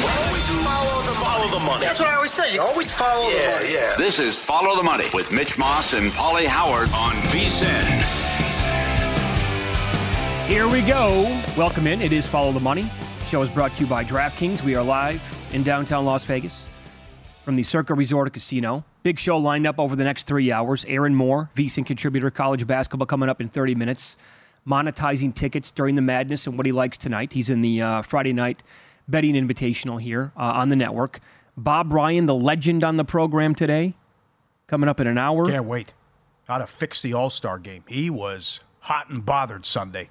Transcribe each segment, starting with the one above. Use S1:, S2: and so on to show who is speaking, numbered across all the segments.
S1: Always follow the, follow the money.
S2: That's what I always say. You always follow the money.
S1: yeah.
S3: This is Follow the Money with Mitch Moss and Pauly Howard on VSIN.
S4: Here we go. Welcome in. It is Follow the Money. Show is brought to you by DraftKings. We are live in downtown Las Vegas from the Circa Resort Casino. Big show lined up over the next three hours. Aaron Moore, VSIN contributor, college basketball coming up in 30 minutes. Monetizing tickets during the madness and what he likes tonight. He's in the uh, Friday night betting invitational here uh, on the network. Bob Ryan, the legend on the program today, coming up in an hour.
S5: Can't wait. Got to fix the All Star game. He was hot and bothered Sunday,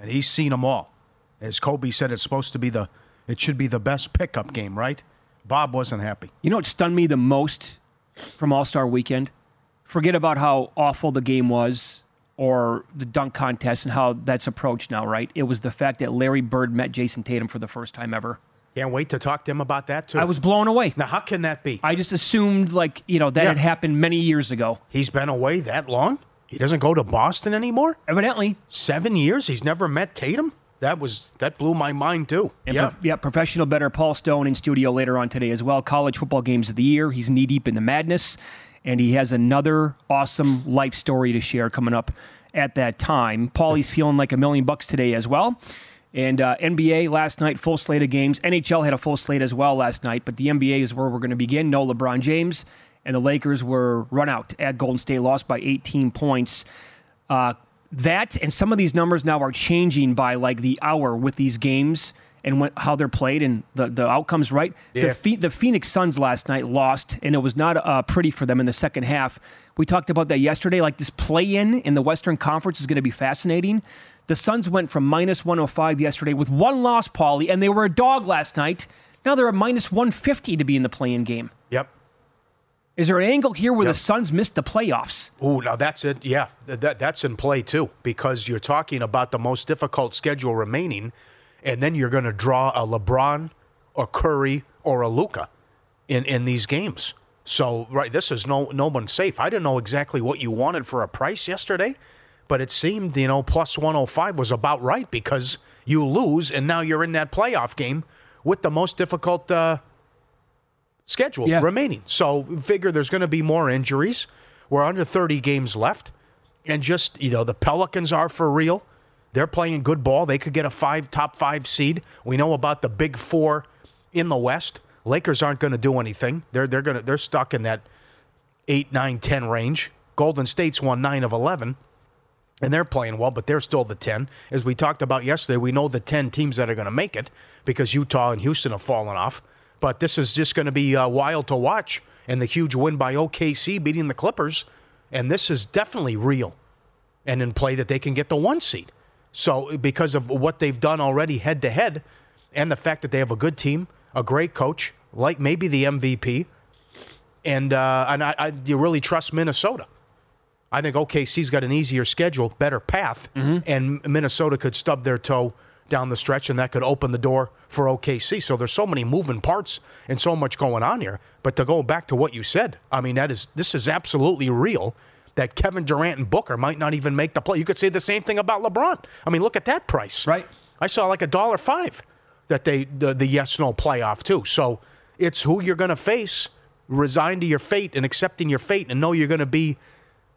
S5: and he's seen them all. As Kobe said, it's supposed to be the, it should be the best pickup game, right? Bob wasn't happy.
S4: You know what stunned me the most from All Star Weekend? Forget about how awful the game was or the dunk contest and how that's approached now, right? It was the fact that Larry Bird met Jayson Tatum for the first time ever.
S5: Can't wait to talk to him about that too.
S4: I was blown away.
S5: Now, how can that be?
S4: I just assumed, like, you know, that
S5: Yeah.
S4: had happened many years ago.
S5: He's been away that long. He doesn't go to Boston anymore.
S4: Evidently.
S5: Seven years. He's never met Tatum. That was that blew my mind too.
S4: And
S5: yeah.
S4: pro- yeah, professional better Paul Stone in studio later on today as well. College football games of the year. He's knee deep in the madness, and he has another awesome life story to share coming up at that time. Pauly's feeling like a million bucks today as well. And uh, NBA last night, full slate of games. NHL had a full slate as well last night, but the NBA is where we're going to begin. No LeBron James, and the Lakers were run out at Golden State, lost by 18 points. Uh, that and some of these numbers now are changing by like the hour with these games and how they're played and the, the outcomes right.
S5: Yeah.
S4: The, the Phoenix Suns last night lost, and it was not uh, pretty for them in the second half. We talked about that yesterday. Like this play in in the Western Conference is going to be fascinating. The Suns went from minus 105 yesterday with one loss, Pauly, and they were a dog last night. Now they're at minus 150 to be in the play in game.
S5: Yep.
S4: Is there an angle here where
S5: Yep.
S4: the Suns missed the playoffs?
S5: Oh, now that's it. Yeah, th- that, that's in play too, because you're talking about the most difficult schedule remaining, and then you're going to draw a LeBron, or Curry, or a Luka in in these games. So right, this is no no one safe. I didn't know exactly what you wanted for a price yesterday, but it seemed you know plus 105 was about right because you lose, and now you're in that playoff game with the most difficult. Uh, schedule
S4: Yeah.
S5: remaining. So figure there's going to be more injuries. We're under 30 games left. And just, you know, the Pelicans are for real. They're playing good ball. They could get a five top five seed. We know about the big four in the West. Lakers aren't going to do anything. They're they're gonna they're stuck in that eight, nine, ten range. Golden State's won nine of eleven and they're playing well, but they're still the 10. As we talked about yesterday, we know the 10 teams that are going to make it because Utah and Houston have fallen off. But this is just going to be uh, wild to watch. And the huge win by OKC beating the Clippers. And this is definitely real and in play that they can get the one seed. So, because of what they've done already head to head, and the fact that they have a good team, a great coach, like maybe the MVP, and uh, and I, I you really trust Minnesota. I think OKC's got an easier schedule, better path, and Minnesota could stub their toe down the stretch, and that could open the door for OKC. So there's so many moving parts and so much going on here. But to go back to what you said, I mean that is this is absolutely real. That Kevin Durant and Booker might not even make the play. You could say the same thing about LeBron. I mean, look at that price.
S4: Right.
S5: I saw like a dollar five that they the, the yes no playoff too. So it's who you're going to face. Resign to your fate and accepting your fate, and know you're going to be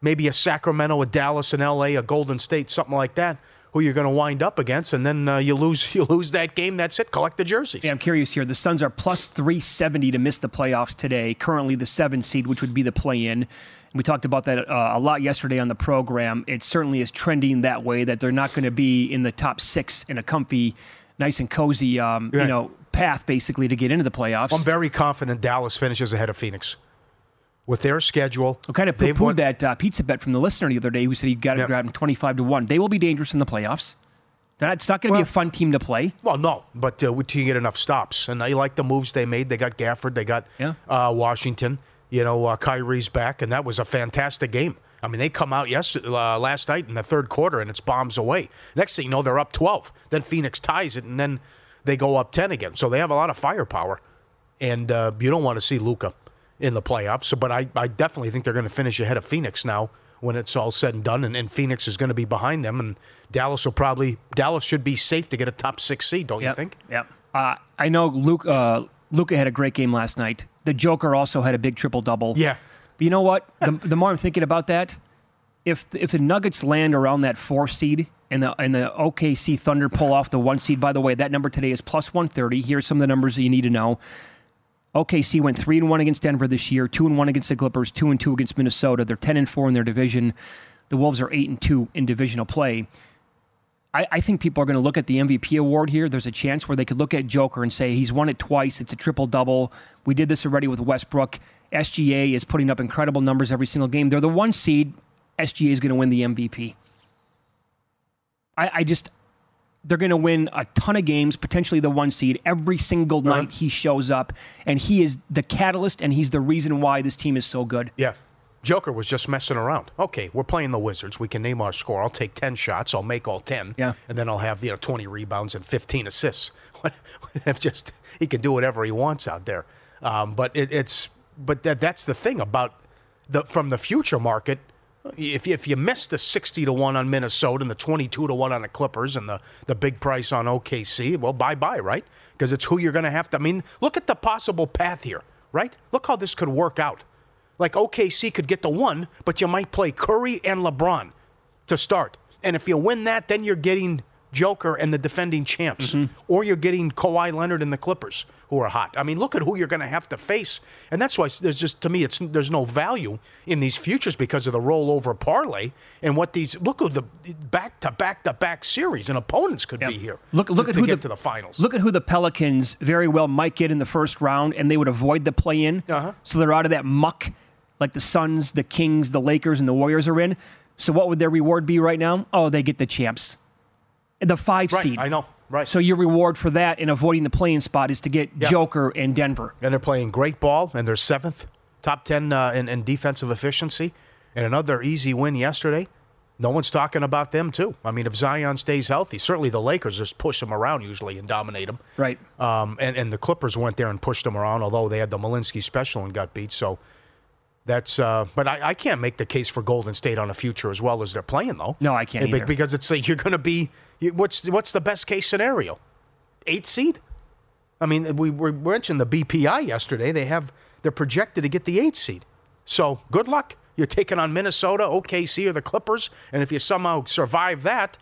S5: maybe a Sacramento, a Dallas, an LA, a Golden State, something like that. Who you're going to wind up against, and then uh, you lose you lose that game. That's it. Collect the jerseys.
S4: Yeah, I'm curious here. The Suns are plus 370 to miss the playoffs today. Currently, the seven seed, which would be the play-in. We talked about that uh, a lot yesterday on the program. It certainly is trending that way. That they're not going to be in the top six in a comfy, nice and cozy, um,
S5: Right.
S4: you know, path basically to get into the playoffs.
S5: I'm very confident Dallas finishes ahead of Phoenix with their schedule.
S4: I kind of
S5: they've
S4: poo-pooed that uh, pizza bet from the listener the other day who said he got to
S5: Yep.
S4: grab them 25 to 1. They will be dangerous in the playoffs. Not, it's not going to
S5: Well-
S4: be a fun team to play.
S5: Well, no, but uh, till you get enough stops, and I like the moves they made. They got Gafford, they got
S4: Yeah.
S5: uh, Washington. You know, uh, Kyrie's back, and that was a fantastic game. I mean, they come out yesterday, uh, last night in the third quarter, and it's bombs away. Next thing you know, they're up 12. Then Phoenix ties it, and then they go up 10 again. So they have a lot of firepower, and uh, you don't want to see Luka in the playoffs. So, but I, I definitely think they're going to finish ahead of Phoenix now when it's all said and done, and, and Phoenix is going to be behind them, and Dallas will probably Dallas should be safe to get a top six seed, don't you think?
S4: Yep. Uh, I know Luke. Uh, Luka had a great game last night. The Joker also had a big triple double.
S5: Yeah.
S4: But you know what? The, the more I'm thinking about that, if if the Nuggets land around that four seed and the and the OKC Thunder pull off the one seed, by the way, that number today is plus 130. Here's some of the numbers that you need to know. OKC went three and one against Denver this year, two and one against the Clippers, two and two against Minnesota. They're ten and four in their division. The Wolves are eight and two in divisional play. I, I think people are going to look at the MVP award here. There's a chance where they could look at Joker and say he's won it twice. It's a triple double. We did this already with Westbrook. SGA is putting up incredible numbers every single game. They're the one seed. SGA is going to win the MVP. I, I just they're going to win a ton of games, potentially the one seed every single night he shows up, and he is the catalyst, and he's the reason why this team is so good.
S5: Yeah. Joker was just messing around. Okay, we're playing the Wizards. We can name our score. I'll take 10 shots. I'll make all 10.
S4: Yeah.
S5: And then I'll have, you know, 20 rebounds and 15 assists. if just he can do whatever he wants out there. Um, but it, it's but that that's the thing about the from the future market. If you, if you miss the 60 to 1 on Minnesota and the 22 to 1 on the Clippers and the, the big price on OKC, well, bye bye, right? Because it's who you're going to have to. I mean, look at the possible path here, right? Look how this could work out. Like OKC could get the one, but you might play Curry and LeBron to start. And if you win that, then you're getting Joker and the defending champs,
S4: Mm-hmm.
S5: or you're getting Kawhi Leonard and the Clippers, who are hot. I mean, look at who you're going to have to face, and that's why there's just to me, it's there's no value in these futures because of the rollover parlay and what these look at the back to back to back series and opponents could be here.
S4: Look, look
S5: to,
S4: at who
S5: get
S4: the,
S5: to the finals.
S4: Look at who the Pelicans very well might get in the first round, and they would avoid the play-in,
S5: Uh-huh.
S4: so they're out of that muck, like the Suns, the Kings, the Lakers, and the Warriors are in. So what would their reward be right now? Oh, they get the champs, the five
S5: right,
S4: seed.
S5: I know, right?
S4: So your reward for that and avoiding the playing spot is to get
S5: Yeah.
S4: Joker and Denver.
S5: and they're playing great ball, and they're seventh, top ten uh, in, in defensive efficiency, and another easy win yesterday. No one's talking about them too. I mean, if Zion stays healthy, certainly the Lakers just push them around usually and dominate them.
S4: Right.
S5: Um, and and the Clippers went there and pushed them around, although they had the Malinsky special and got beat. So that's. Uh, but I, I can't make the case for Golden State on a future as well as they're playing though.
S4: No, I can't either.
S5: because it's like you're going to be. What's what's the best case scenario? Eight seed. I mean, we, we mentioned the BPI yesterday. They have they're projected to get the eight seed. So good luck. You're taking on Minnesota, OKC, or the Clippers, and if you somehow survive that,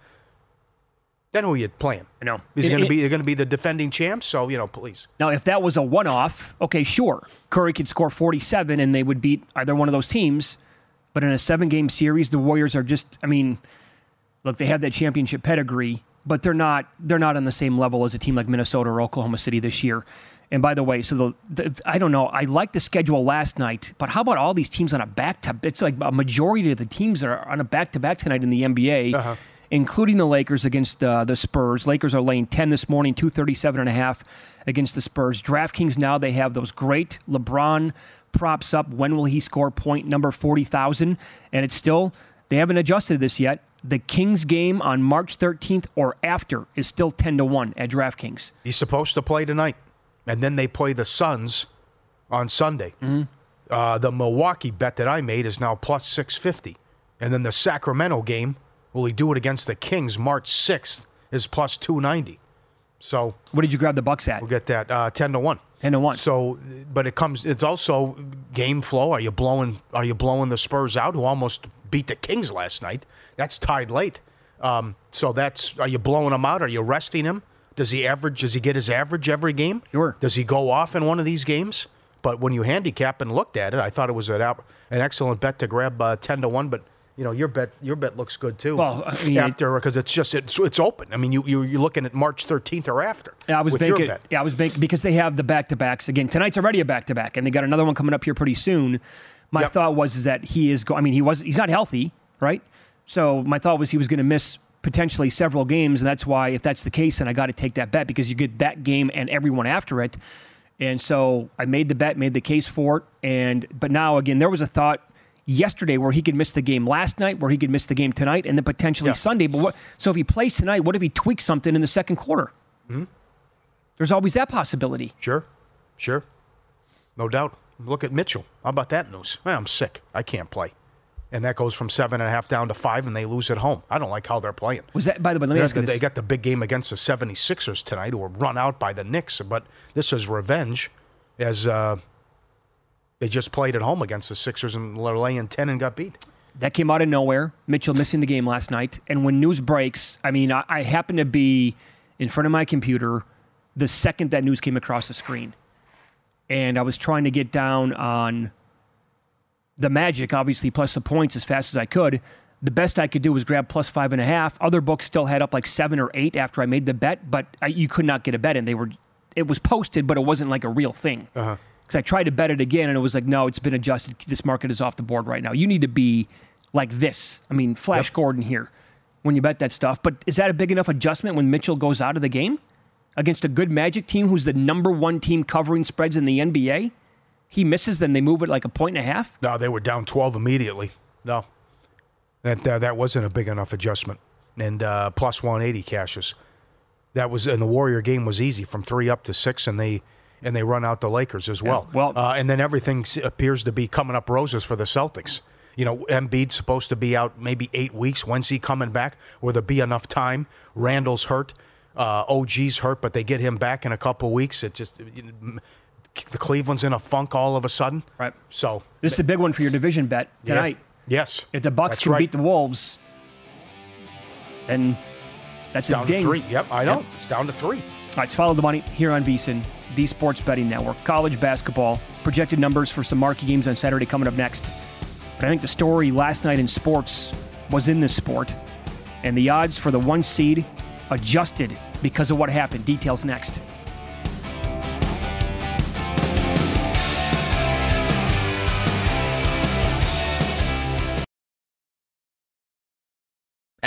S5: then who are you playing?
S4: I know.
S5: He's going to be they're going to be the defending champs. So you know, please.
S4: Now, if that was a one-off, okay, sure, Curry could score 47 and they would beat either one of those teams. But in a seven-game series, the Warriors are just—I mean, look, they have that championship pedigree, but they're not they're not on the same level as a team like Minnesota or Oklahoma City this year. And by the way, so the, the I don't know, I like the schedule last night, but how about all these teams on a back to? It's like a majority of the teams that are on a back-to-back tonight in the NBA. Uh-huh. Including the Lakers against uh, the Spurs. Lakers are laying 10 this morning, 237 and a half against the Spurs. DraftKings now, they have those great LeBron props up. When will he score point number 40,000? And it's still, They haven't adjusted this yet. The Kings game on March 13th or after is still 10 to 1 at DraftKings.
S5: He's supposed to play tonight, and then they play the Suns on Sunday.
S4: Mm-hmm.
S5: Uh, the Milwaukee bet that I made is now plus 650. And then the Sacramento game, will he do it against the Kings March 6th, is plus 290. So
S4: What did you grab the Bucks at?
S5: we'll get that uh, 10 to 1.
S4: 10 to 1.
S5: So, but it comes. It's also game flow. Are you blowing? Are you blowing the Spurs out, who almost beat the Kings last night? That's tied late. Um, so that's. Are you blowing him out? Are you resting him? Does he average? Does he get his average every game?
S4: Sure.
S5: Does he go off in one of these games? But when you handicap and looked at it, I thought it was an, an excellent bet to grab uh, ten to one. But you know your bet your bet looks good too.
S4: Well, I mean,
S5: after because it's just it's it's open. I mean you you you're looking at March 13th or after.
S4: Yeah, I was
S5: with
S4: banking.
S5: your bet.
S4: Yeah, I was banking because they have the back to backs again. Tonight's already a back to back, and they got another one coming up here pretty soon. My
S5: Yep.
S4: thought was is that he is. Go- I mean, he was. He's not healthy, right? So my thought was he was going to miss potentially several games, and that's why if that's the case, then I got to take that bet because you get that game and everyone after it. And so I made the bet, made the case for it, and but now again, there was a thought yesterday where he could miss the game last night, where he could miss the game tonight, and then potentially
S5: Yeah.
S4: Sunday. But what? So if he plays tonight, what if he tweaks something in the second quarter? There's always that possibility.
S5: Sure, sure, no doubt. Look at Mitchell. How about that news? Well, I'm sick. I can't play, and that goes from seven and a half down to five, and they lose at home. I don't like how they're playing.
S4: Was that? By the way, let me ask you
S5: they got the big game against the 76ers tonight, who were run out by the Knicks. But this is revenge, as uh, they just played at home against the Sixers and were laying 10 and got beat.
S4: That came out of nowhere. Mitchell missing the game last night. And when news breaks, I mean, I, I happened to be in front of my computer the second that news came across the screen. And I was trying to get down on the Magic, obviously, plus the points as fast as I could. The best I could do was grab plus five and a half. Other books still had up like seven or eight after I made the bet, but I, you could not get a bet in. They were, it was posted, but it wasn't like a real thing. Uh-huh. Because I tried to bet it again, and it was like, no, it's been adjusted. This market is off the board right now. You need to be like this. I mean, Flash Gordon here when you bet that stuff. But is that a big enough adjustment when Mitchell goes out of the game against a good Magic team who's the number one team covering spreads in the NBA? He misses, then they move it like a point and a half.
S5: No, they were down 12 immediately. No, that uh, that wasn't a big enough adjustment. And uh, plus 180 cashes. That was and the Warrior game was easy from three up to six, and they and they run out the Lakers as well.
S4: well-
S5: uh, and then everything appears to be coming up roses for the Celtics. You know, Embiid's supposed to be out maybe eight weeks. When's he coming back? Will there be enough time? Randle's hurt. Uh, OG's hurt, but they get him back in a couple weeks. It just the Cleveland's in a funk all of a sudden.
S4: Right.
S5: So
S4: This is a big one for your division bet
S5: yeah.
S4: tonight.
S5: Yes.
S4: If the Bucks
S5: That's
S4: can
S5: right.
S4: beat the Wolves, then that's
S5: down
S4: a ding.
S5: to three. Yep, I know.
S4: Yep.
S5: It's down to three.
S4: All right, follow the money here on VSIN, the Sports Betting Network. College basketball projected numbers for some marquee games on Saturday coming up next. But I think the story last night in sports was in this sport, and the odds for the one seed adjusted because of what happened. Details next.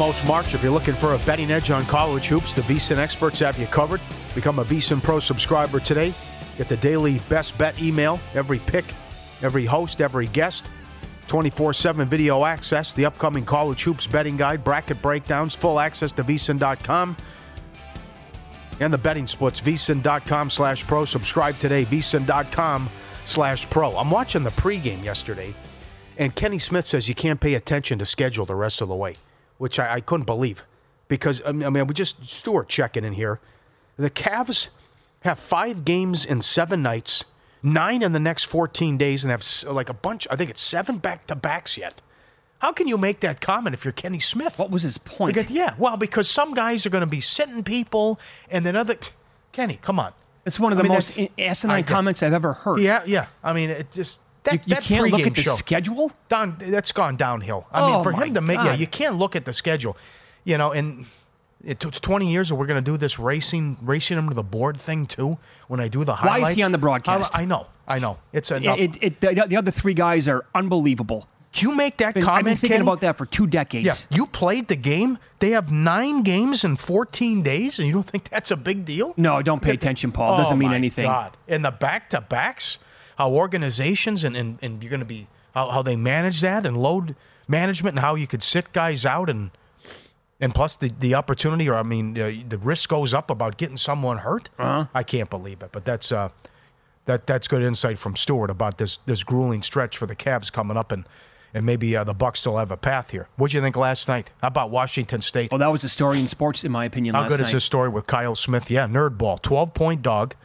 S5: I'm March. If you're looking for a betting edge on college hoops, the VSIN experts have you covered. Become a VSIN Pro subscriber today. Get the daily best bet email, every pick, every host, every guest. 24 7 video access, the upcoming college hoops betting guide, bracket breakdowns, full access to vsin.com, and the betting splits. vsin.com slash pro. Subscribe today, vsin.com slash pro. I'm watching the pregame yesterday, and Kenny Smith says you can't pay attention to schedule the rest of the way, which I, I couldn't believe. Because, I mean, I mean, we just, Stuart checking in here. The Cavs have five games in seven nights nine in the next 14 days and have like a bunch, I think it's seven back to backs yet. How can you make that comment if you're Kenny Smith?
S4: What was his point?
S5: Because, yeah, well, because some guys are going to be sitting people and then other. Kenny, come on.
S4: It's one of the
S5: I mean,
S4: most asinine comments I've ever heard.
S5: Yeah, yeah. I mean, it just. That,
S4: You- you
S5: that
S4: can't look at the
S5: show,
S4: schedule?
S5: Down, that's gone downhill. I
S4: Oh,
S5: mean, for him to make, yeah, you can't look at the schedule, you know, and it took 20 years, and we're going to do this racing, racing him to the board thing too. When I do the highlights, Why
S4: is he on the broadcast?
S5: I, I know, I know. It's enough.
S4: It, it, the, the other three guys are unbelievable.
S5: Can you make that
S4: Been-
S5: comment?
S4: I've been thinking
S5: Kenny?
S4: about that for two decades.
S5: Yeah, you played the game. They have nine games in 14 days, and you don't think that's a big deal?
S4: No, don't pay attention, Paul. It doesn't
S5: Oh,
S4: mean
S5: my
S4: anything.
S5: God. And the back to backs, how organizations and, and, and you're going to be, how, how they manage that and load management and how you could sit guys out and, and plus the, the opportunity or I mean uh, the risk goes up about getting someone hurt.
S4: Uh-huh.
S5: I can't believe it, but that's uh, that that's good insight from Stewart about this this grueling stretch for the Cavs coming up and and maybe uh, the Bucks still have a path here. What do you think last night? How about Washington State?
S4: Well, that was a story in sports, in my opinion.
S5: How good
S4: night.
S5: is this story with Kyle Smith? Yeah, nerd ball, twelve point dog.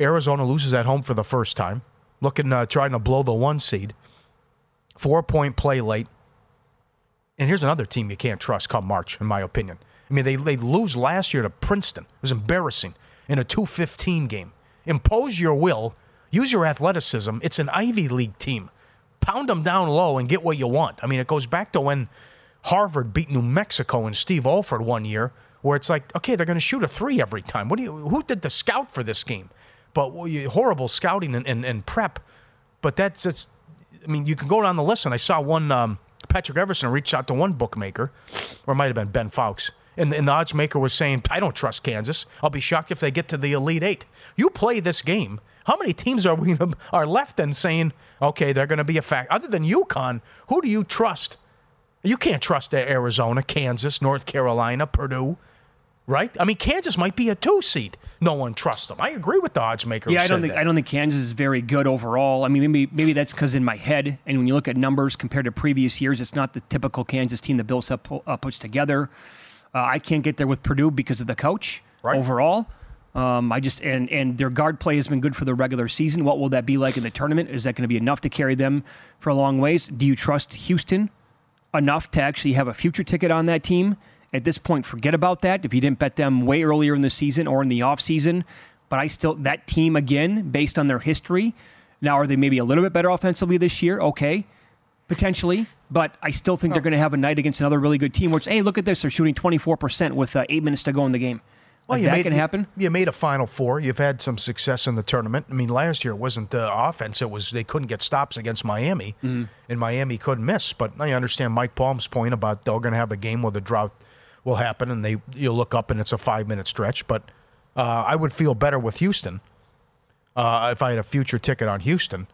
S5: Arizona loses at home for the first time, looking uh, trying to blow the one seed. Four point play late. And here's another team you can't trust come March, in my opinion. I mean, they they lose last year to Princeton. It was embarrassing in a 2-15 game. Impose your will, use your athleticism. It's an Ivy League team. Pound them down low and get what you want. I mean, it goes back to when Harvard beat New Mexico and Steve Alford one year, where it's like, okay, they're going to shoot a three every time. What do you? Who did the scout for this game? But horrible scouting and, and, and prep. But that's that's. I mean, you can go down the list, and I saw one. Um, Patrick Everson reached out to one bookmaker, or it might have been Ben Fawkes, and, and the odds maker was saying, "I don't trust Kansas. I'll be shocked if they get to the Elite Eight. You play this game. How many teams are we are left and saying, okay, they're going to be a fact? Other than UConn, who do you trust? You can't trust Arizona, Kansas, North Carolina, Purdue, right? I mean, Kansas might be a two seed. No one trusts them. I agree with the odds maker.
S4: Yeah, I don't think
S5: that.
S4: I don't think Kansas is very good overall. I mean, maybe maybe that's because in my head, and when you look at numbers compared to previous years, it's not the typical Kansas team that Bill Self uh, puts together. Uh, I can't get there with Purdue because of the coach
S5: Right.
S4: overall. Um, I just and and their guard play has been good for the regular season. What will that be like in the tournament? Is that going to be enough to carry them for a long ways? Do you trust Houston enough to actually have a future ticket on that team? At this point, forget about that. If you didn't bet them way earlier in the season or in the offseason, but I still that team again, based on their history. Now, are they maybe a little bit better offensively this year? Okay, potentially, but I still think they're going to have a night against another really good team. Which, hey, look at this, they're shooting twenty four percent with uh, eight minutes to go in the game.
S5: Well,
S4: Like,
S5: you
S4: that
S5: made,
S4: can
S5: you-
S4: happen.
S5: You made a Final Four. You've had some success in the tournament. I mean, last year it wasn't the offense; it was they couldn't get stops against Miami,
S4: Mm-hmm.
S5: and Miami couldn't miss. But I understand Mike Palm's point about they're going to have a game where the drought will happen, and they you'll look up and it's a five minute stretch. But uh, I would feel better with Houston uh, if I had a future ticket on Houston,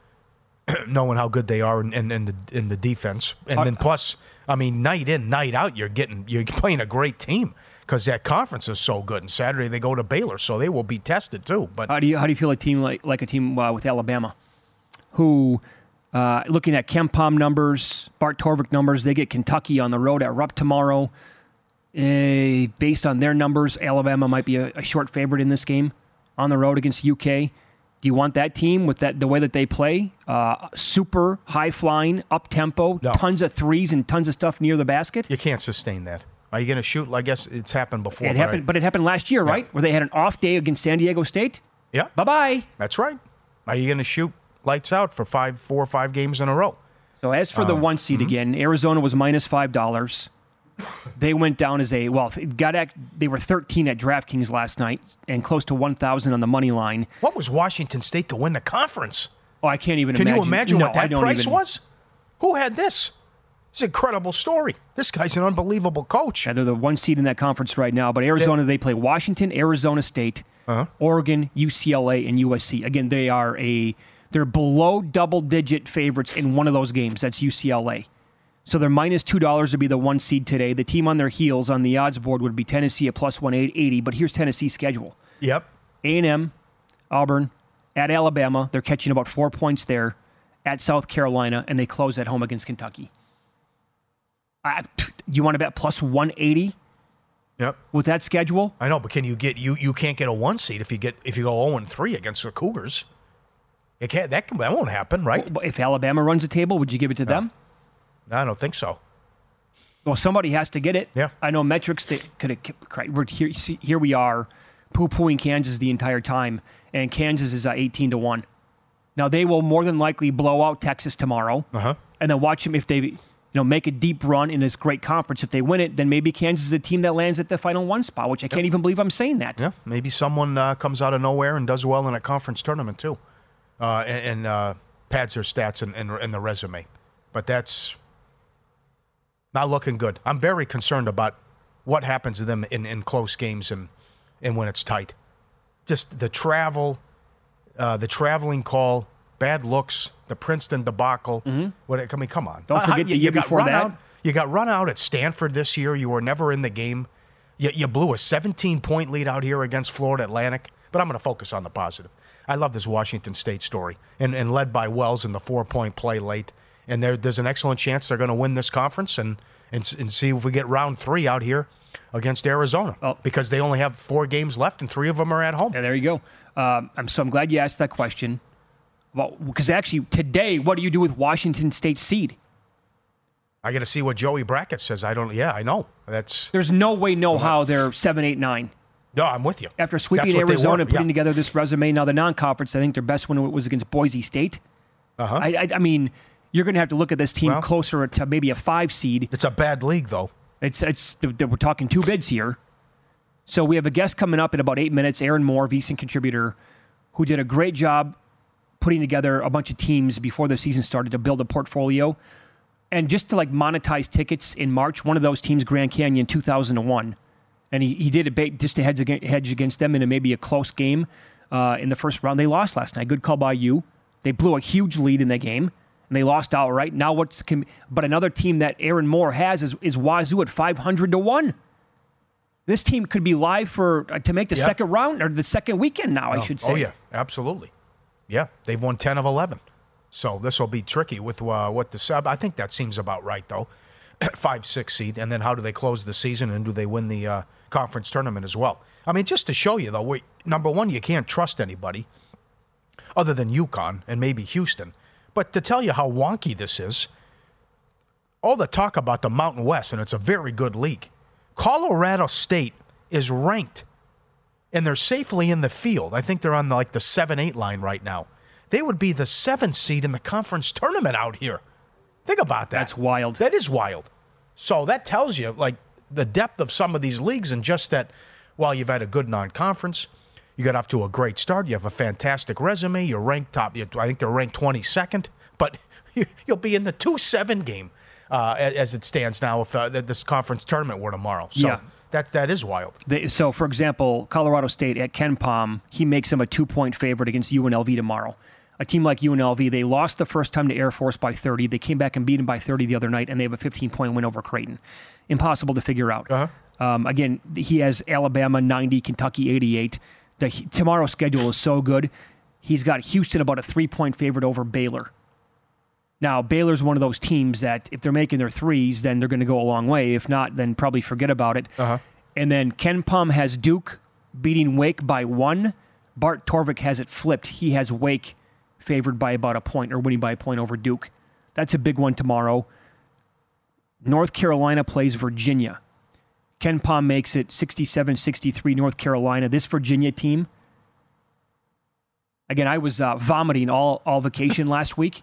S5: knowing how good they are in, in, in the in the defense, and
S4: Uh,
S5: then plus, I mean, night in, night out, you're getting you're playing a great team because that conference is so good. And Saturday they go to Baylor, so they will be tested too. But
S4: How do you how do you feel a team like like a team uh, with Alabama, who uh, looking at KenPom numbers, Bart Torvik numbers, they get Kentucky on the road at Rupp tomorrow. Eh, based on their numbers, Alabama might be a, a short favorite in this game on the road against UK. Do you want that team with that the way that they play? Uh, super high flying, up tempo,
S5: No.
S4: tons of threes and tons of stuff near the basket.
S5: you can't sustain that. Are you going to shoot? I guess it's happened before.
S4: It
S5: but
S4: happened, but it happened last year, right? Where they had an off day against San Diego State.
S5: yeah,
S4: Bye bye.
S5: that's right. Are you going to shoot lights out for five, four or five games in a row?
S4: So as for the one seed again, Arizona was minus five dollars. They went down as a well. Got act, they were thirteen at DraftKings last night and close to one thousand on the money line.
S5: What was Washington State to win the conference?
S4: Oh, I can't even.
S5: Can
S4: imagine.
S5: you imagine
S4: No,
S5: what that price
S4: even-
S5: was? Who had this? It's an incredible story. This guy's an unbelievable coach.
S4: Yeah, they're the one seed in that conference right now. But Arizona, they play Washington, Arizona State,
S5: Uh-huh.
S4: Oregon, UCLA, and USC. Again, they are a they're below double digit favorites in one of those games. That's UCLA. So they're minus two dollars to be the one seed today. The team on their heels on the odds board would be Tennessee at plus one eighty. But here's Tennessee's schedule:
S5: Yep.
S4: A and M, Auburn, at Alabama. They're catching about four points there. At South Carolina, and they close at home against Kentucky. I, you want to bet plus one eighty
S5: Yep.
S4: with that schedule?
S5: I know, but can you get you? You can't get a one seed if you get if you go zero and three against the Cougars. It can't. That can, that won't happen, right?
S4: If Alabama runs the table, would you give it to them?
S5: I don't think so.
S4: Well, somebody has to get it.
S5: Yeah.
S4: I know metrics that could have. Here. Here we are, poo pooing Kansas the entire time, and Kansas is at eighteen to one. Now they will more than likely blow out Texas tomorrow,
S5: Uh huh.
S4: and then watch them if they, you know, make a deep run in this great conference. If they win it, then maybe Kansas is a team that lands at the final one spot. Which I can't even believe I'm saying that.
S5: Yeah. Maybe someone uh, comes out of nowhere and does well in a conference tournament too, uh, and, and uh, pads their stats and, in, in the resume. But that's not looking good. I'm very concerned about what happens to them in, in close games and and when it's tight. Just the travel, uh, the traveling call, bad looks, the Princeton debacle. What? I mean, come on.
S4: Don't
S5: Uh,
S4: forget
S5: you,
S4: the year
S5: got
S4: before
S5: run
S4: that.
S5: Out, you got run out at Stanford this year. You were never in the game. You, you blew a 17 point lead out here against Florida Atlantic. But I'm going to focus on the positive. I love this Washington State story, and, and led by Wells in the four point play late. And there, there's an excellent chance they're going to win this conference and, and and see if we get round three out here against Arizona
S4: Well-
S5: because they only have four games left and three of them are at home.
S4: Yeah, there you go. Um, I'm so I'm glad you asked that question. Well, because actually today, what do you do with Washington State seed?
S5: I got to see what Joey Brackets says. I don't. Yeah, I know. That's
S4: There's no way, no how they're seven, eight, nine.
S5: no. I'm with you.
S4: After sweeping
S5: That's what they
S4: Arizona and putting
S5: yeah.
S4: together this resume, now the non-conference, I think their best win was against Boise State.
S5: Uh-huh.
S4: I, I, I mean, you're going to have to look at this team
S5: Well-
S4: closer to maybe a five seed.
S5: It's a bad league though.
S4: It's it's we're talking two bids here. So we have a guest coming up in about eight minutes, Aaron Moore, VSiN contributor, who did a great job putting together a bunch of teams before the season started to build a portfolio. And just to like monetize tickets in March, one of those teams, Grand Canyon, 2001, and he, he did a bait just to hedge against, hedge against them in a, maybe a close game uh, in the first round. They lost last night. Good call by you. They blew a huge lead in that game and they lost outright. Now what's but another team that Aaron Moore has is, is Wazoo at 500 to one. This team could be live for uh, to make the
S5: Yeah.
S4: second round or the second weekend now. I
S5: Oh,
S4: should say.
S5: Oh yeah, absolutely. Yeah, they've won ten of eleven. So this will be tricky with uh, what the sub. I think that seems about right though. Five, six seed, and then how do they close the season, and do they win the uh, conference tournament as well? I mean, just to show you though, we, number one, you can't trust anybody other than UConn and maybe Houston. But to tell you how wonky this is, all the talk about the Mountain West, and it's a very good league. Colorado State is ranked and they're safely in the field. I think they're on the, like the seven eight line right now. They would be the seventh seed in the conference tournament out here. Think about that.
S4: That's wild.
S5: That is wild. So that tells you like the depth of some of these leagues and just that while you've had a good non-conference, you got off to a great start. You have a fantastic resume. You're ranked top. you- I think they're ranked 22nd, but you- you'll be in the two seven game uh, as it stands now if uh, this conference tournament were tomorrow. So
S4: Yeah.
S5: that that is wild.
S4: They, so, for example, Colorado State at KenPom, he makes them a two point favorite against UNLV tomorrow. A team like UNLV, they lost the first time to Air Force by 30. They came back and beat them by 30 the other night, and they have a 15 point win over Creighton. Impossible to figure out.
S5: Uh-huh.
S4: Um, again, he has Alabama 90, Kentucky 88. The tomorrow's schedule is so good. He's got Houston about a three point favorite over Baylor. Now, Baylor's one of those teams that if they're making their threes, then they're going to go a long way. If not, then probably forget about it.
S5: Uh-huh.
S4: And then KenPom has Duke beating Wake by one. Bart Torvik has it flipped. He has Wake favored by about a point or winning by a point over Duke. That's a big one tomorrow. North Carolina plays Virginia. KenPom makes it 67 63 North Carolina. This Virginia team, again, I was uh, vomiting all, all vacation last week.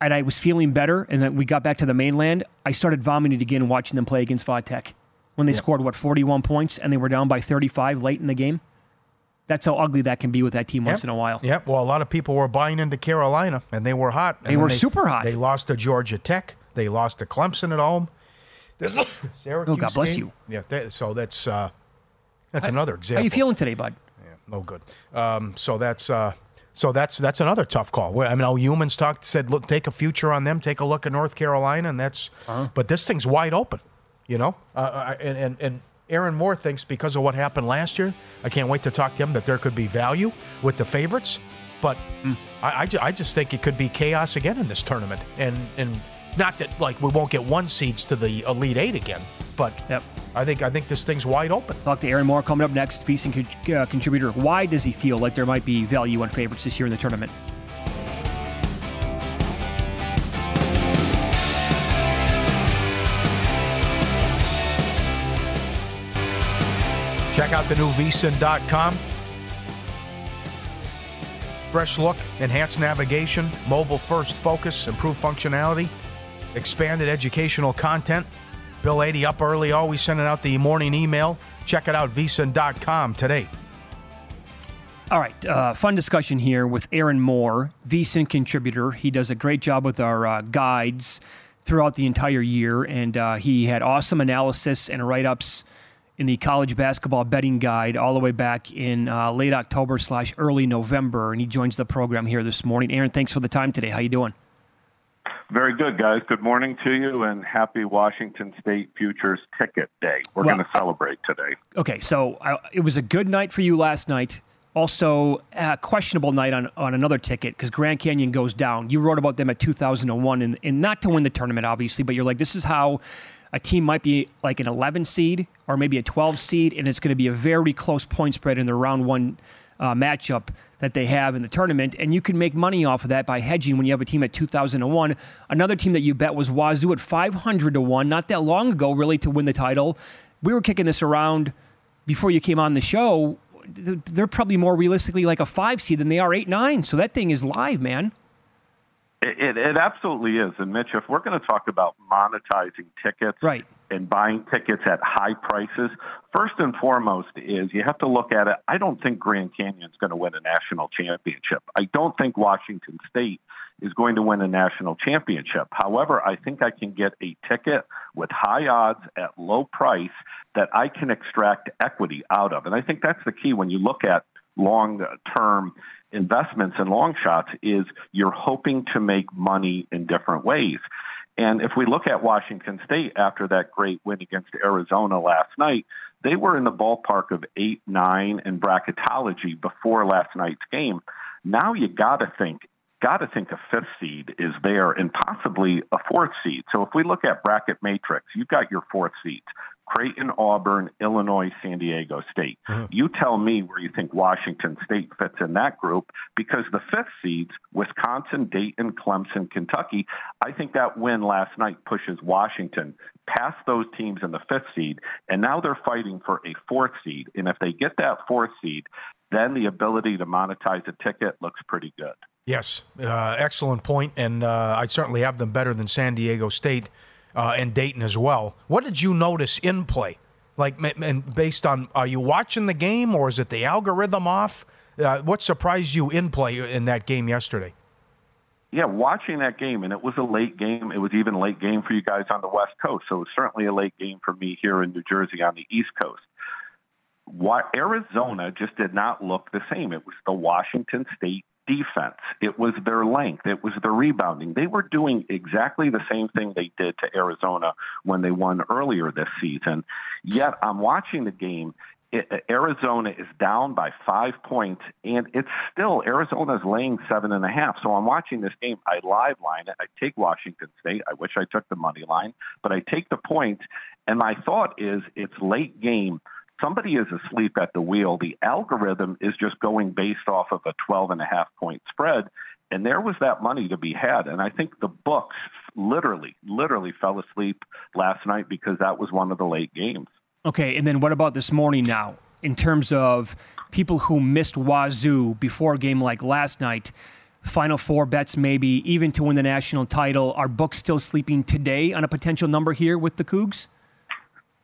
S4: And I was feeling better, and then we got back to the mainland. I started vomiting again watching them play against Vodtech when they scored what 41 points and they were down by 35 late in the game. That's how ugly that can be with that team once in a while.
S5: Yep. Well, a lot of people were buying into Carolina, and they were hot. And
S4: They were super hot.
S5: They lost to Georgia Tech. They lost to Clemson at home. This
S4: oh, God bless
S5: game.
S4: you.
S5: Yeah, that, so that's uh, that's another example.
S4: How you feeling today, bud?
S5: Yeah, no good. Um, so that's uh, so that's that's another tough call. I mean, all humans talked said, look, take a future on them, take a look at North Carolina, and that's.
S4: Uh-huh.
S5: But this thing's wide open, you know. Uh, and and and Aaron Moore thinks because of what happened last year, I can't wait to talk to him that there could be value with the favorites. But
S4: Hmm.
S5: I, I, I just think it could be chaos again in this tournament, and and not that like we won't get one seeds to the Elite Eight again, but
S4: Yep.
S5: I think I think this thing's wide open.
S4: Talk to Aaron Moore coming up next. VSiN con- uh, contributor. Why does he feel like there might be value on favorites this year in the tournament?
S5: Check out the new vsin.com. Fresh look, enhanced navigation, mobile first focus, improved functionality, expanded educational content. Bill Adee up early, always sending out the morning email. Check it out, vsin.com today.
S4: All right, uh, fun discussion here with Aaron Moore, VSiN contributor. He does a great job with our uh, guides throughout the entire year, and uh, he had awesome analysis and write ups in the college basketball betting guide all the way back in uh, late October slash early November, and he joins the program here this morning. Aaron, thanks for the time today. How you doing?
S6: Very good, guys. Good morning to you, and happy Washington State Futures Ticket Day. We're
S4: Well,
S6: going to celebrate today.
S4: Okay, so uh, it was a good night for you last night. Also, a questionable night on, on another ticket because Grand Canyon goes down. You wrote about them at 2001, and, and not to win the tournament, obviously, but you're like, this is how a team might be like an 11 seed or maybe a 12 seed, and it's going to be a very close point spread in the round one uh, matchup that they have in the tournament. And you can make money off of that by hedging when you have a team at 2001. Another team that you bet was Wazoo at 500 to 1, not that long ago, really, to win the title. We were kicking this around before you came on the show. They're probably more realistically like a five seed than they are eight nine. So that thing is live, man.
S6: It, it, it absolutely is. And Mitch, if we're going to talk about monetizing tickets
S4: right.
S6: And buying tickets at high prices, first and foremost is you have to look at it. I don't think Grand Canyon's going to win a national championship. I don't think Washington State is going to win a national championship. However, I think I can get a ticket with high odds at low price that I can extract equity out of. And I think that's the key when you look at long term investments and long shots is you're hoping to make money in different ways. And if we look at Washington State after that great win against Arizona last night, they were in the ballpark of eight, nine in bracketology before last night's game. Now you got to think, got to think a fifth seed is there and possibly a fourth seed. So if we look at bracket matrix, you've got your fourth seeds. Creighton, Auburn, Illinois, San Diego State. You tell me where you think Washington State fits in that group because the fifth seeds, Wisconsin, Dayton, Clemson, Kentucky, I think that win last night pushes Washington past those teams in the fifth seed, and now they're fighting for a fourth seed. And if they get that fourth seed, then the ability to monetize a ticket looks pretty good.
S5: Yes, uh, excellent point, and uh, I certainly have them better than San Diego State uh, and Dayton as well. What did you notice in play? Like, and based on, are you watching the game or is it the algorithm off? Uh, what surprised you in play in that game yesterday?
S6: Yeah, watching that game, and it was a late game. It was even a late game for you guys on the West Coast, so it was certainly a late game for me here in New Jersey on the East Coast. What Arizona just did not look the same. It was the Washington State defense. It was their length. It was their rebounding. They were doing exactly the same thing they did to Arizona when they won earlier this season. Yet I'm watching the game. It, uh, Arizona is down by five points, and it's still Arizona's laying seven and a half. So I'm watching this game. I live line it. I take Washington State. I wish I took the money line, but I take the points. And my thought is, it's late game somebody is asleep at the wheel. The algorithm is just going based off of a 12 and a half point spread. And there was that money to be had. And I think the books literally, literally fell asleep last night because that was one of the late games.
S4: Okay, and then what about this morning now? In terms of people who missed Wazoo before a game like last night, Final Four bets maybe, even to win the national title, are books still sleeping today on a potential number here with the Cougs?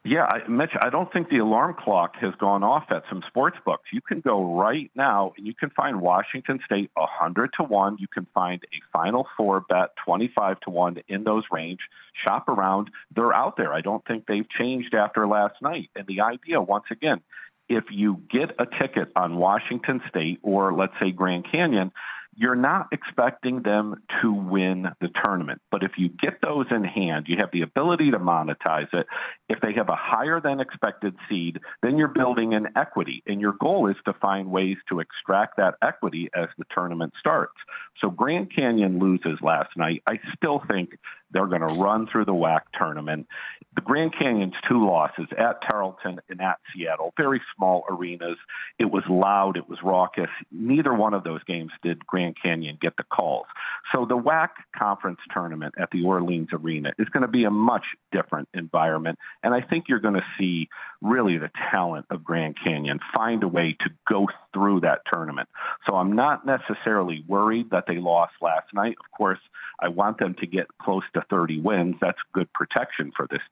S6: Yeah, I, Mitch, I don't think the alarm clock has gone off at some sports books. You can go right now and you can find Washington State 100 to 1. You can find a Final Four bet 25 to 1 in those range. Shop around. They're out there. I don't think they've changed after last night. And the idea, once again, if you get a ticket on Washington State or let's say Grand Canyon, you're not expecting them to win the tournament. But if you get those in hand, you have the ability to monetize it. If they have a higher than expected seed, then you're building an equity. And your goal is to find ways to extract that equity as the tournament starts. So Grand Canyon loses last night. I still think they're going to run through the WAC tournament. The Grand Canyon's two losses at Tarleton and at Seattle, very small arenas. It was loud, it was raucous. Neither one of those games did Grand Canyon get the calls. So the WAC conference tournament at the Orleans Arena is going to be a much different environment. And I think you're going to see really the talent of Grand Canyon find a way to go through that tournament. So I'm not necessarily worried that they lost last night. Of course, I want them to get close to 30 wins. That's good protection for this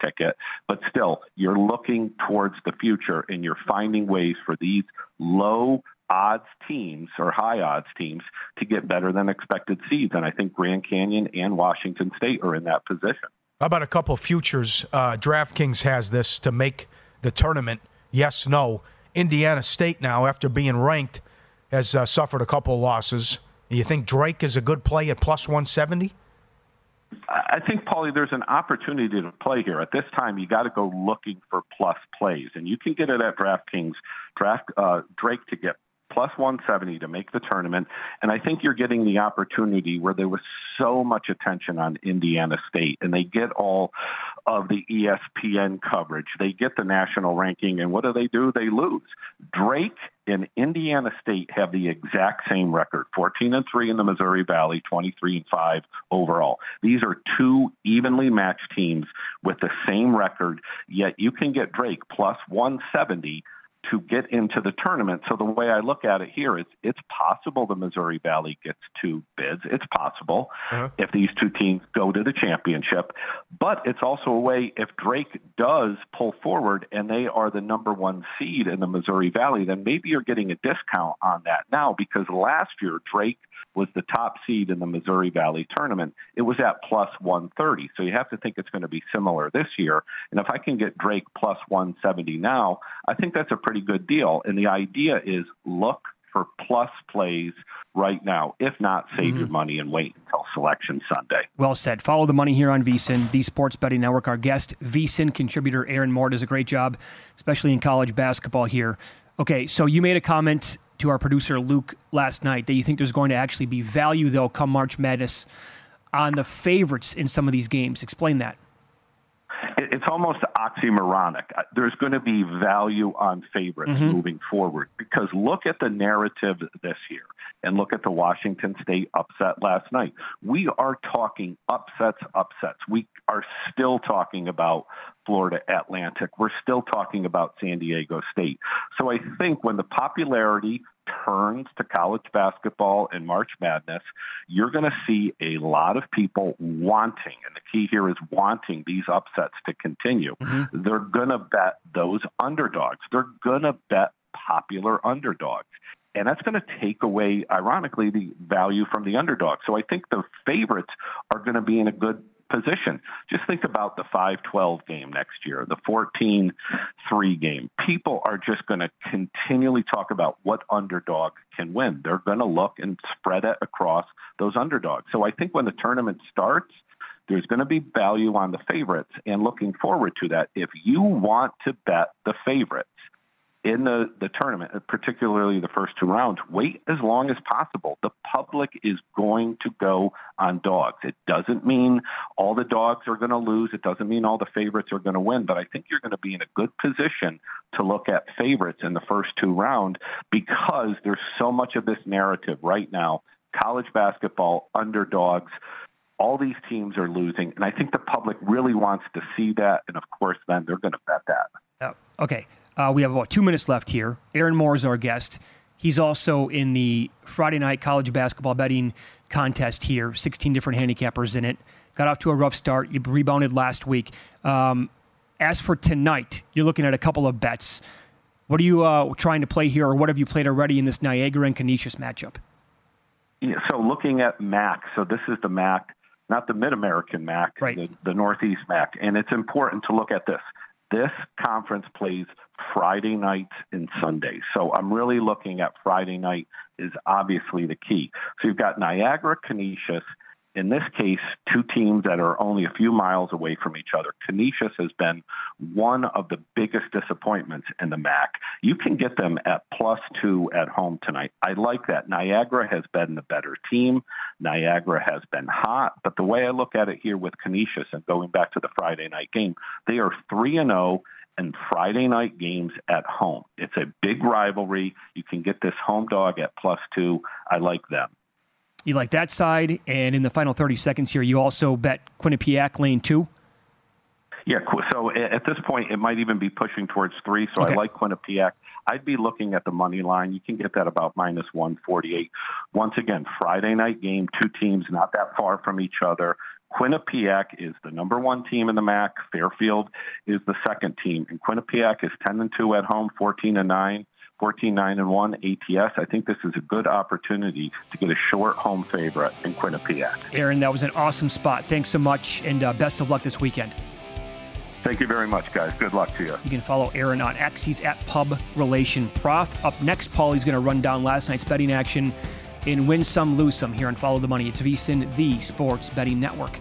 S6: But still, you're looking towards the future and you're finding ways for these low odds teams or high odds teams to get better than expected seeds. And I think Grand Canyon and Washington State are in that position.
S5: How about a couple futures? Uh, DraftKings has this to make the tournament. Yes, no. Indiana State now, after being ranked, has uh, suffered a couple losses. You think Drake is a good play at plus 170?
S6: I think, Pauly, there's an opportunity to play here. At this time, you got to go looking for plus plays, and you can get it at DraftKings. Draft uh, Drake to get plus 170 to make the tournament. And I think you're getting the opportunity where there was so much attention on Indiana State, and they get all of the ESPN coverage. They get the national ranking, and what do they do? They lose. Drake and Indiana State have the exact same record 14 and 3 in the Missouri Valley, 23 and 5 overall. These are two evenly matched teams with the same record, yet you can get Drake plus 170 to get into the tournament. So the way I look at it here is it's possible the Missouri Valley gets two bids. It's possible uh-huh. if these two teams go to the championship. But it's also a way if Drake does pull forward and they are the number one seed in the Missouri Valley, then maybe you're getting a discount on that now because last year Drake was the top seed in the Missouri Valley tournament. It was at plus 130. So you have to think it's going to be similar this year. And if I can get Drake plus 170 now, I think that's a pretty good deal. And the idea is look for plus plays right now. If not, save mm-hmm. your money and wait until selection Sunday.
S4: Well said. Follow the money here on VSIN, the Sports Betting Network. Our guest, VSIN contributor Aaron Moore, does a great job, especially in college basketball here. Okay, so you made a comment to our producer Luke last night that you think there's going to actually be value, though, come March Madness on the favorites in some of these games. Explain that.
S6: It's almost oxymoronic. Uh, there's going to be value on favorites mm-hmm. moving forward because look at the narrative this year and look at the Washington State upset last night. We are talking upsets, upsets. We are still talking about Florida Atlantic. We're still talking about San Diego State. So I think when the popularity turns to college basketball and March Madness, you're going to see a lot of people wanting, and the key here is wanting these upsets to continue. Mm-hmm. They're going to bet those underdogs. They're going to bet popular underdogs. And that's going to take away, ironically, the value from the underdog. So I think the favorites are going to be in a good position. Just think about the 5 12 game next year, the 14 3 game. People are just going to continually talk about what underdog can win. They're going to look and spread it across those underdogs. So I think when the tournament starts, there's going to be value on the favorites and looking forward to that. If you want to bet the favorites, in the, the tournament, uh, particularly the first two rounds, wait as long as possible. The public is going to go on dogs. It doesn't mean all the dogs are going to lose. It doesn't mean all the favorites are going to win, but I think you're going to be in a good position to look at favorites in the first two rounds because there's so much of this narrative right now. College basketball, underdogs, all these teams are losing, and I think the public really wants to see that, and of course, then they're going to bet that.
S4: Oh, okay. Uh, we have about two minutes left here. Aaron Moore is our guest. He's also in the Friday night college basketball betting contest here. 16 different handicappers in it. Got off to a rough start. You rebounded last week. Um, As for tonight, you're looking at a couple of bets. What are you uh, trying to play here, or what have you played already in this Niagara and Canisius matchup?
S6: Yeah, so looking at MAAC, so this is the MAAC, not the Mid American MAC,
S4: right.
S6: the, the Northeast MAAC, and it's important to look at this. This conference plays Friday nights and Sundays. So I'm really looking at Friday night is obviously the key. So you've got Niagara, Canisius, in this case, two teams that are only a few miles away from each other. Canisius has been one of the biggest disappointments in the MAAC. You can get them at plus two at home tonight. I like that. Niagara has been the better team. Niagara has been hot. But the way I look at it here with Canisius and going back to the Friday night game, they are 3 and 0 and Friday night games at home. It's a big rivalry. You can get this home dog at plus two. I like them.
S4: You like that side, and in the final 30 seconds here, you also bet Quinnipiac lane two.
S6: Yeah, so at this point, it might even be pushing towards three. So okay. I like Quinnipiac. I'd be looking at the money line. You can get that about minus 148. Once again, Friday night game, two teams not that far from each other. Quinnipiac is the number one team in the MAAC. Fairfield is the second team, and Quinnipiac is 10 and 2 at home, 14 and 9. 14 9 and 1 ATS. I think this is a good opportunity to get a short home favorite in Quinnipiac.
S4: Aaron, that was an awesome spot. Thanks so much, and uh, best of luck this weekend.
S6: Thank you very much, guys. Good luck to you.
S4: You can follow Aaron on X. He's at Pub Relation Prof. Up next, Pauly's going to run down last night's betting action in Win Some, Lose Some here on Follow the Money. It's VSIN, the Sports Betting Network.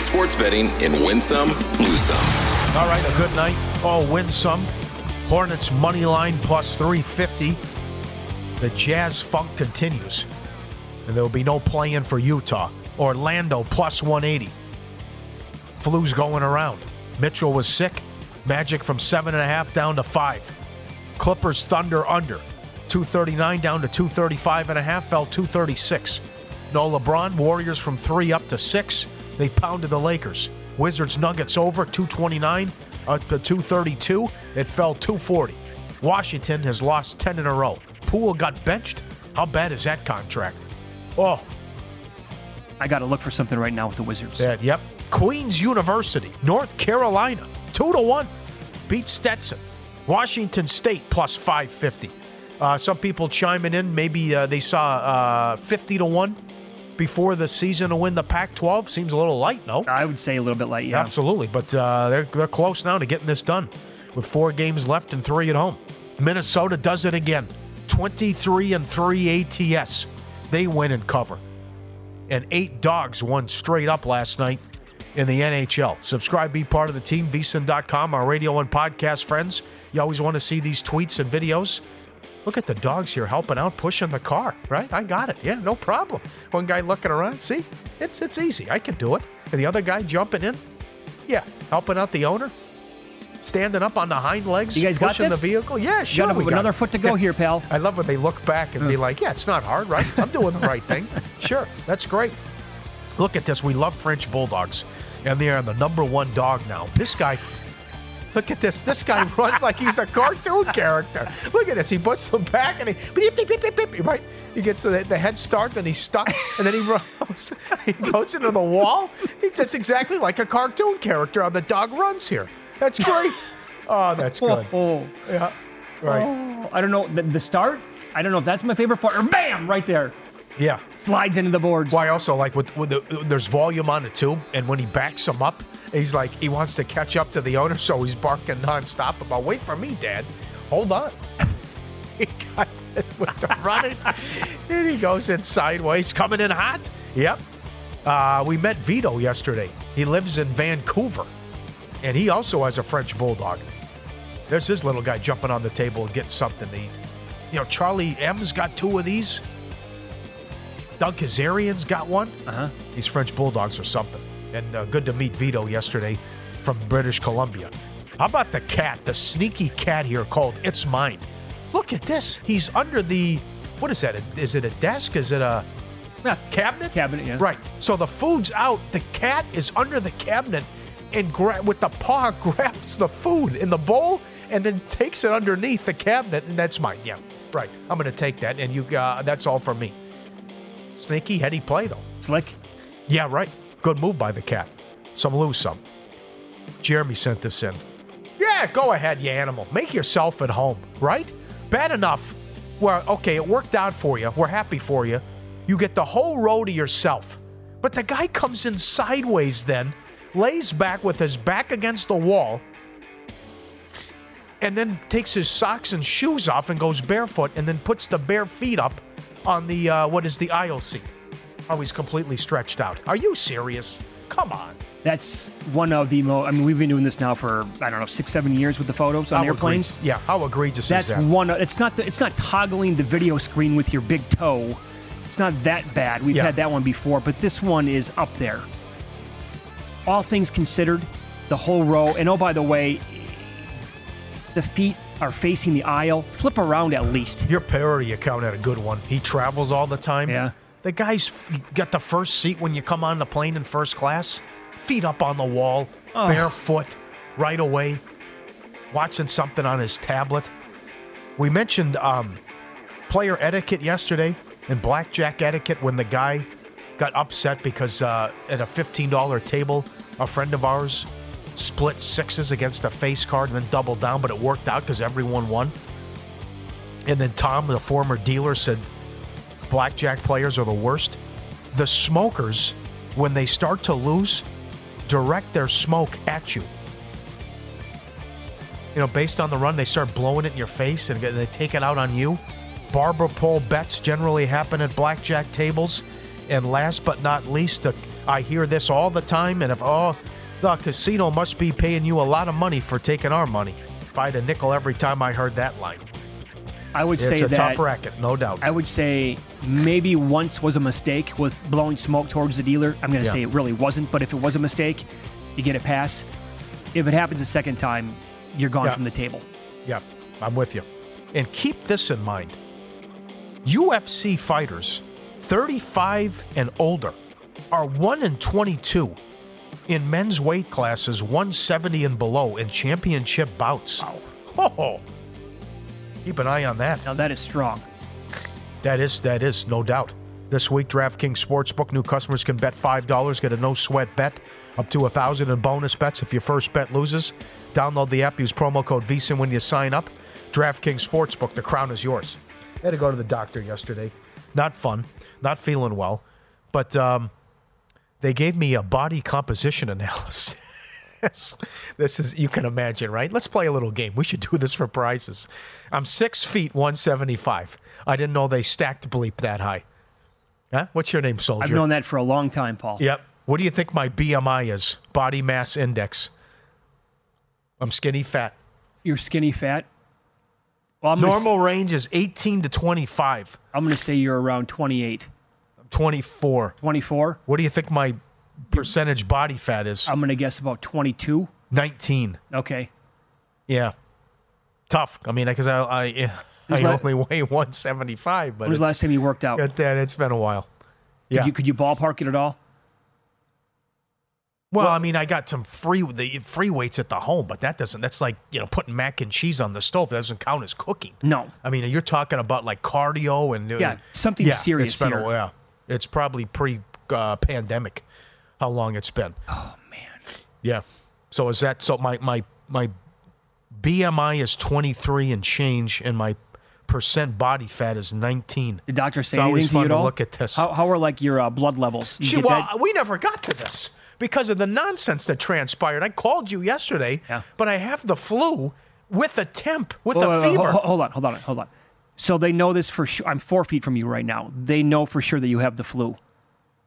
S1: Sports betting in Win Some, Lose Some.
S5: All right, a good night. All win some. Hornets money line plus 350. The Jazz funk continues. And there will be no playing for Utah. Orlando plus 180. Flu's going around. Mitchell was sick. Magic from seven and a half down to five. Clippers Thunder under. 239 down to 235 and a half, fell 236. No LeBron, Warriors from three up to six. They pounded the Lakers. Wizards Nuggets over 229 up to 232. It fell 240. Washington has lost 10 in a row. Poole got benched. How bad is that contract? Oh.
S4: I got to look for something right now with the Wizards.
S5: Yeah, yep. Queens University, North Carolina, 2 to 1. Beat Stetson. Washington State plus 550. Uh, some people chiming in. Maybe uh, they saw uh, 50 to 1 before the season to win the Pac 12. Seems a little light, no?
S4: I would say a little bit light, yeah.
S5: Absolutely. But uh, they're, they're close now to getting this done with four games left and three at home. Minnesota does it again 23 and 3 ATS. They win and cover. And eight dogs won straight up last night in the NHL. Subscribe, be part of the team, vsin.com, our radio and podcast friends. You always want to see these tweets and videos. Look at the dogs here helping out, pushing the car, right? I got it. Yeah, no problem. One guy looking around. See, it's it's easy. I can do it. And the other guy jumping in. Yeah, helping out the owner. Standing up on the hind legs,
S4: You guys got this?
S5: the vehicle. Yeah,
S4: You
S5: sure.
S4: got
S5: we got
S4: another
S5: it.
S4: foot to go
S5: Yeah.
S4: here, pal.
S5: I love when they look back and be mm. like, yeah, it's not hard, right? I'm doing the right thing. Sure, that's great. Look at this. We love French Bulldogs, and they are the number one dog now. This guy, look at this. This guy runs like he's a cartoon character. Look at this. He puts them back and he, beep, beep, beep, beep, beep, right? He gets the, the head start, then he's stuck, and then he runs. he goes into the wall. He just exactly like a cartoon character on the dog runs here. That's great. Oh, that's good.
S4: Oh,
S5: Yeah, right.
S4: oh, I don't know the, the start. I don't know if that's my favorite part. Or bam, right there,
S5: Yeah.
S4: slides into the boards.
S5: Well, I also like with, with the, there's volume on the tube, and when he backs him up, he's like he wants to catch up to the owner, so he's barking nonstop about "Wait for me, Dad! Hold on." he got this with the running, and he goes in sideways, coming in hot. Yep. Uh, we met Vito yesterday. He lives in Vancouver, and he also has a French bulldog. There's his little guy jumping on the table and getting something to eat. You know, Charlie M's got two of these. Doug Kazarian's got one.
S4: Uh-huh.
S5: These French Bulldogs or something. And uh, good to meet Vito yesterday from British Columbia. How about the cat, the sneaky cat here called It's Mine? Look at this. He's under the, what is that? Is it a desk? Is it a
S4: Yeah,
S5: cabinet?
S4: cabinet. Yeah.
S5: Right. So the food's out. The cat is under the cabinet and gra- with the paw grabs the food in the bowl and then takes it underneath the cabinet and that's mine. Yeah. Right. I'm going to take that and you uh, that's all for me. Sneaky heady play though.
S4: Slick.
S5: Yeah, right. Good move by the cat. Some lose some. Jeremy sent this in. Yeah, go ahead, you animal. Make yourself at home, right? Bad enough. Well, okay, it worked out for you. We're happy for you. You get the whole row to yourself. But the guy comes in sideways then, lays back with his back against the wall, and then takes his socks and shoes off and goes barefoot and then puts the bare feet up on the, uh, what is the aisle seat. Oh, he's completely stretched out. Are you serious? Come on.
S4: That's one of the most. I mean, we've been doing this now for I don't know six, seven years with the photos on
S5: How
S4: airplanes.
S5: egregious- Yeah, how egregious
S4: That's
S5: is that?
S4: That's one. of- It's not. The, it's not toggling the video screen with your big toe. It's not that bad. We've
S5: Yeah.
S4: had that one before, but this one is up there. All things considered, the whole row. And oh, by the way, the feet are facing the aisle. Flip around at least.
S5: Your parody account had a good one. He travels all the time.
S4: Yeah.
S5: The guy's got the first seat when you come on the plane in first class. Feet up on the wall,
S4: Oh.
S5: barefoot, right away, watching something on his tablet. We mentioned um, player etiquette yesterday and blackjack etiquette when the guy got upset because uh, at a $15 table, a friend of ours split sixes against a face card and then doubled down, but it worked out because everyone won. And then Tom, the former dealer, said blackjack players are the worst. The smokers, when they start to lose, direct their smoke at you. You know, based on the run, they start blowing it in your face and they take it out on you. Barber pole bets generally happen at blackjack tables. And last but not least, the, I hear this all the time. And if, oh, the casino must be paying you a lot of money for taking our money. Had a nickel every time I heard that line.
S4: I would
S5: It's
S4: say
S5: a
S4: that.
S5: tough racket, no doubt.
S4: I would say maybe once was a mistake with blowing smoke towards the dealer. I'm going to
S5: Yeah.
S4: say it really wasn't, but if it was a mistake, you get a pass. If it happens a second time, you're gone
S5: Yeah.
S4: from the table.
S5: Yeah, I'm with you. And keep this in mind UFC fighters 35 and older are 1 in 22 in men's weight classes 170 and below in championship bouts. Wow. Oh, keep an eye on that.
S4: Now that is strong.
S5: That is that is no doubt. This week, DraftKings Sportsbook new customers can bet five dollars, get a no sweat bet, up to a thousand in bonus bets if your first bet loses. Download the app, use promo code VSIN when you sign up. DraftKings Sportsbook, the crown is yours. I had to go to the doctor yesterday. Not fun, not feeling well, but um, they gave me a body composition analysis. this is you can imagine, right? Let's play a little game. We should do this for prizes. I'm six feet one seventy five. I didn't know they stacked bleep that high. Huh? What's your name, soldier?
S4: I've known that for a long time, Paul.
S5: Yep. What do you think my BMI is? Body mass index. I'm skinny fat.
S4: You're skinny fat. Well, I'm gonna s-
S5: Normal range is 18 to 25.
S4: I'm going to say you're around 28.
S5: 24.
S4: 24?
S5: What do you think my percentage body fat is?
S4: I'm going to guess about 22.
S5: 19.
S4: Okay.
S5: Yeah. Tough. I mean, because I I, I
S4: la-
S5: only weigh 175, but
S4: When was the last time you worked out?
S5: It, that, it's been a while. Yeah.
S4: Could you, could you ballpark it at all?
S5: well, I mean, I got some free the free weights at the home, but that doesn't. That's like you know putting mac and cheese on the stove. That doesn't count as cooking.
S4: No.
S5: I mean, you're talking about like cardio and uh,
S4: Yeah, something
S5: yeah,
S4: serious
S5: It's been
S4: here.
S5: a, yeah, it's probably pre uh, pandemic. How long it's been?
S4: Oh man.
S5: Yeah. So is that so? My my my BMI is 23 and change, and my percent body fat is 19.
S4: Did doctor say
S5: It's always
S4: anything to you
S5: fun
S4: at
S5: to
S4: all?
S5: look at this.
S4: How, how are like your uh, blood levels? You
S5: She,
S4: get
S5: well,
S4: that?
S5: we never got to this because of the nonsense that transpired. I called you yesterday, but I have the flu with a temp, with
S4: Whoa,
S5: a
S4: whoa, whoa,
S5: fever.
S4: ho- Hold on, hold on, hold on. So they know this for sure. I'm four feet from you right now. They know for sure that you have the flu.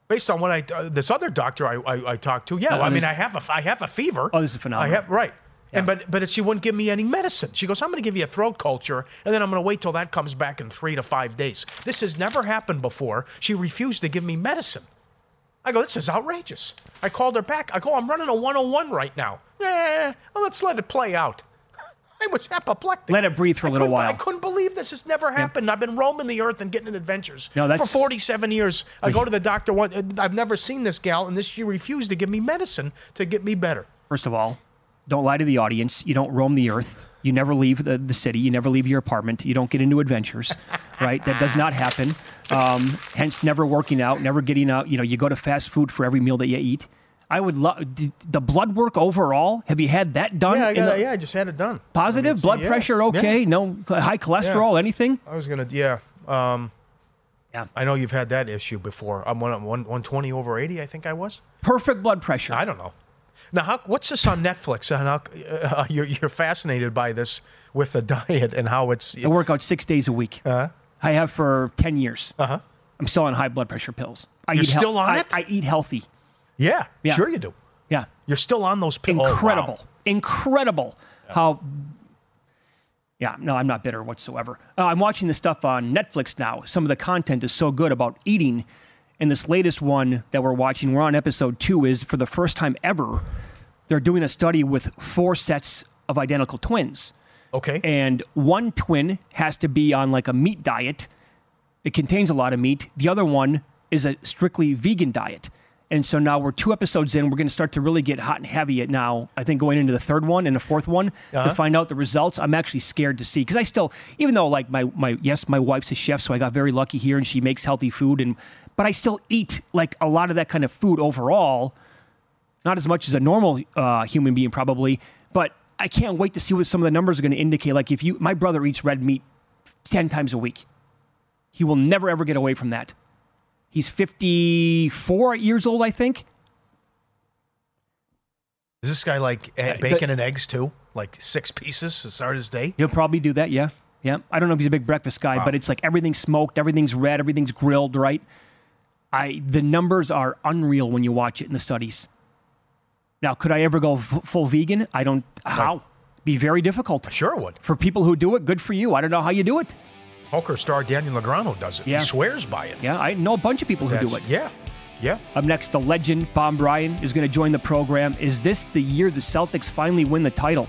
S5: Based on what I uh, this other doctor I, I, I talked to, yeah,
S4: Oh,
S5: I mean
S4: this-
S5: I have a I have a fever.
S4: Oh, this is phenomenal.
S5: I have right. And but but she wouldn't give me any medicine. She goes, I'm going to give you a throat culture, and then I'm going to wait till that comes back in three to five days. This has never happened before. She refused to give me medicine. I go, this is outrageous. I called her back. I go, I'm running a 101 right now. Eh, well, let's let it play out. I was apoplectic.
S4: Let it breathe for a little
S5: couldn't- I couldn't believe this has never happened. I've been roaming the earth and getting in adventures
S4: No, that's...
S5: for 47 years. I go to the doctor. One, I've never seen this gal, and this she refused to give me medicine to get me better.
S4: First of all, don't lie to the audience. You don't roam the earth. You never leave the, the city. You never leave your apartment. You don't get into adventures, right? That does not happen. Um, hence, never working out, never getting out. You know, you go to fast food for every meal that you eat. I would love the blood work overall. Have you had that done?
S5: Yeah, I, got,
S4: the-
S5: yeah, I just had it done.
S4: Positive blood
S5: yeah,
S4: pressure, okay.
S5: yeah.
S4: No high cholesterol, anything.
S5: I was gonna, yeah. Um,
S4: yeah.
S5: I know you've had that issue before. I'm one, one, 120 over 80. I think I was.
S4: Perfect blood pressure.
S5: I don't know. Now, how, what's this on Netflix? And how, uh, you're, you're fascinated by this with the diet and how it's.
S4: I work out six days a week.
S5: Uh-huh.
S4: I have for ten years.
S5: Uh huh.
S4: I'm still on high blood pressure pills. I
S5: You're
S4: eat hel-
S5: still on
S4: I-
S5: it?
S4: I eat healthy.
S5: Yeah,
S4: Yeah.
S5: sure you do.
S4: Yeah.
S5: You're still on those pills.
S4: Incredible. Incredible how. Yeah, no, I'm not bitter whatsoever. Uh, I'm watching this stuff on Netflix now. Some of the content is so good about eating. And this latest one that we're watching, we're on episode two, is for the first time ever, they're doing a study with four sets of identical twins.
S5: Okay.
S4: And one twin has to be on like a meat diet. It contains a lot of meat. The other one is a strictly vegan diet. And so now we're two episodes in. We're going to start to really get hot and heavy at now. I think going into the third one and the fourth one
S5: Uh-huh.
S4: to find out the results. I'm actually scared to see because I still, even though like my my yes, my wife's a chef, so I got very lucky here, and she makes healthy food, and but I still eat like a lot of that kind of food overall. Not as much as a normal uh, human being probably, but I can't wait to see what some of the numbers are going to indicate. Like if you, my brother eats red meat ten times a week. He will never ever get away from that. He's 54 years old, I think.
S5: Is this guy like
S4: Uh,
S5: bacon and eggs too? Like six pieces to start his day?
S4: He'll probably do that. Yeah, yeah. I don't know if he's a big breakfast guy,
S5: Wow.
S4: but it's like everything's smoked, everything's red, everything's grilled, right? I the numbers are unreal when you watch it in the studies. Now, could I ever go f- full vegan? I don't. How? Be very difficult.
S5: Sure would.
S4: For people who do it, good for you. I don't know how you do it.
S5: Poker star Daniel Negreanu does it.
S4: Yeah.
S5: He swears by it.
S4: Yeah, I know a bunch of people who do it.
S5: Yeah. Yeah.
S4: Up next, the legend Bob Ryan is going to join the program. Is this the year the Celtics finally win the title?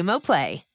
S7: Xumo Play.